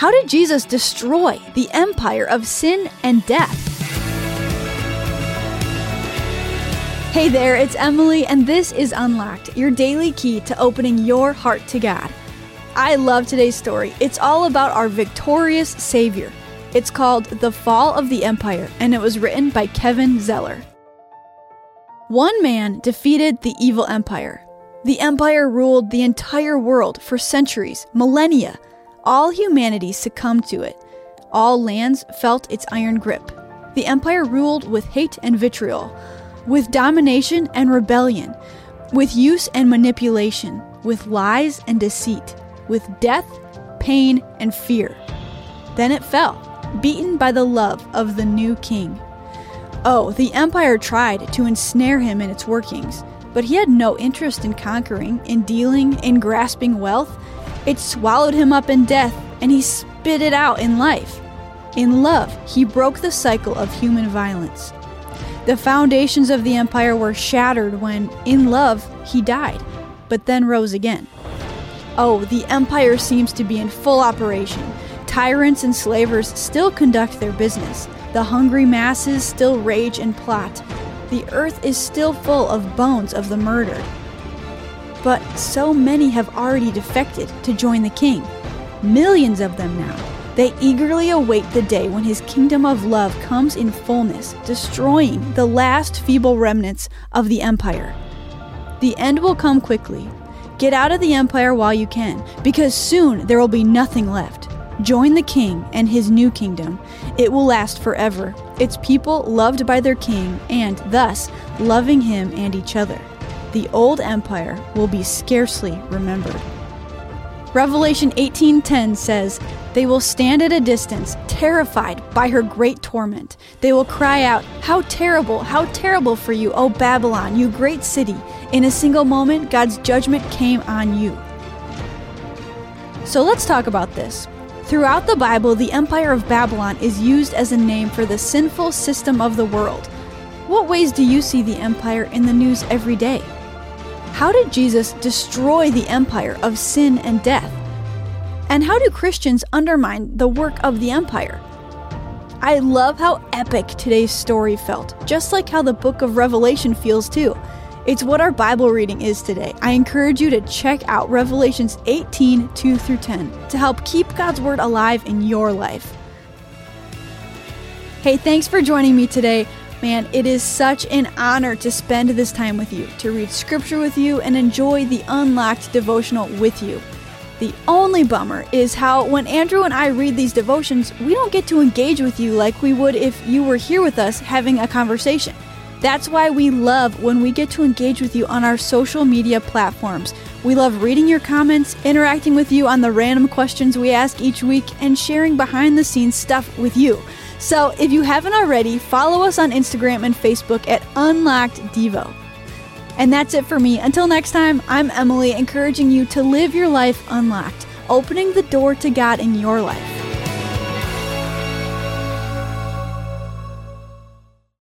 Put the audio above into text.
How did Jesus destroy the empire of sin and death? Hey there, it's Emily, and this is Unlocked, your daily key to opening your heart to God. I love today's story. It's all about our victorious Savior. It's called The Fall of the Empire, and it was written by Kevin Zeller. One man defeated the evil empire. The empire ruled the entire world for centuries, millennia. All humanity succumbed to it. All lands felt its iron grip. The empire ruled with hate and vitriol, with domination and rebellion, with use and manipulation, with lies and deceit, with death, pain, and fear. Then it fell, beaten by the love of the new king. Oh, the Empire tried to ensnare him in its workings, but he had no interest in conquering, in dealing, in grasping wealth. It swallowed him up in death, and he spit it out in life. In love, he broke the cycle of human violence. The foundations of the empire were shattered when, in love, he died, but then rose again. Oh, the empire seems to be in full operation. Tyrants and slavers still conduct their business. The hungry masses still rage and plot. The earth is still full of bones of the murdered. But so many have already defected to join the king. Millions of them now. They eagerly await the day when his kingdom of love comes in fullness, destroying the last feeble remnants of the empire. The end will come quickly. Get out of the empire while you can, because soon there will be nothing left. Join the king and his new kingdom. It will last forever. Its people loved by their king and, thus, loving him and each other. The old empire will be scarcely remembered. Revelation 18:10 says, "They will stand at a distance, terrified by her great torment. They will cry out, "How terrible, how terrible for you, O Babylon, you great city. In a single moment, God's judgment came on you." So let's talk about this. Throughout the Bible, the Empire of Babylon is used as a name for the sinful system of the world. What ways do you see the empire in the news every day? How did Jesus destroy the empire of sin and death? And how do Christians undermine the work of the empire? I love how epic today's story felt, just like how the book of Revelation feels too. It's what our Bible reading is today. I encourage you to check out Revelations 18 2 through 10 to help keep God's Word alive in your life. Hey, thanks for joining me today. Man, it is such an honor to spend this time with you, to read scripture with you, and enjoy the unlocked devotional with you. The only bummer is how, when Andrew and I read these devotions, we don't get to engage with you like we would if you were here with us having a conversation. That's why we love when we get to engage with you on our social media platforms. We love reading your comments, interacting with you on the random questions we ask each week, and sharing behind the scenes stuff with you. So if you haven't already, follow us on Instagram and Facebook at Unlocked Devo. And that's it for me. Until next time, I'm Emily, encouraging you to live your life unlocked, opening the door to God in your life.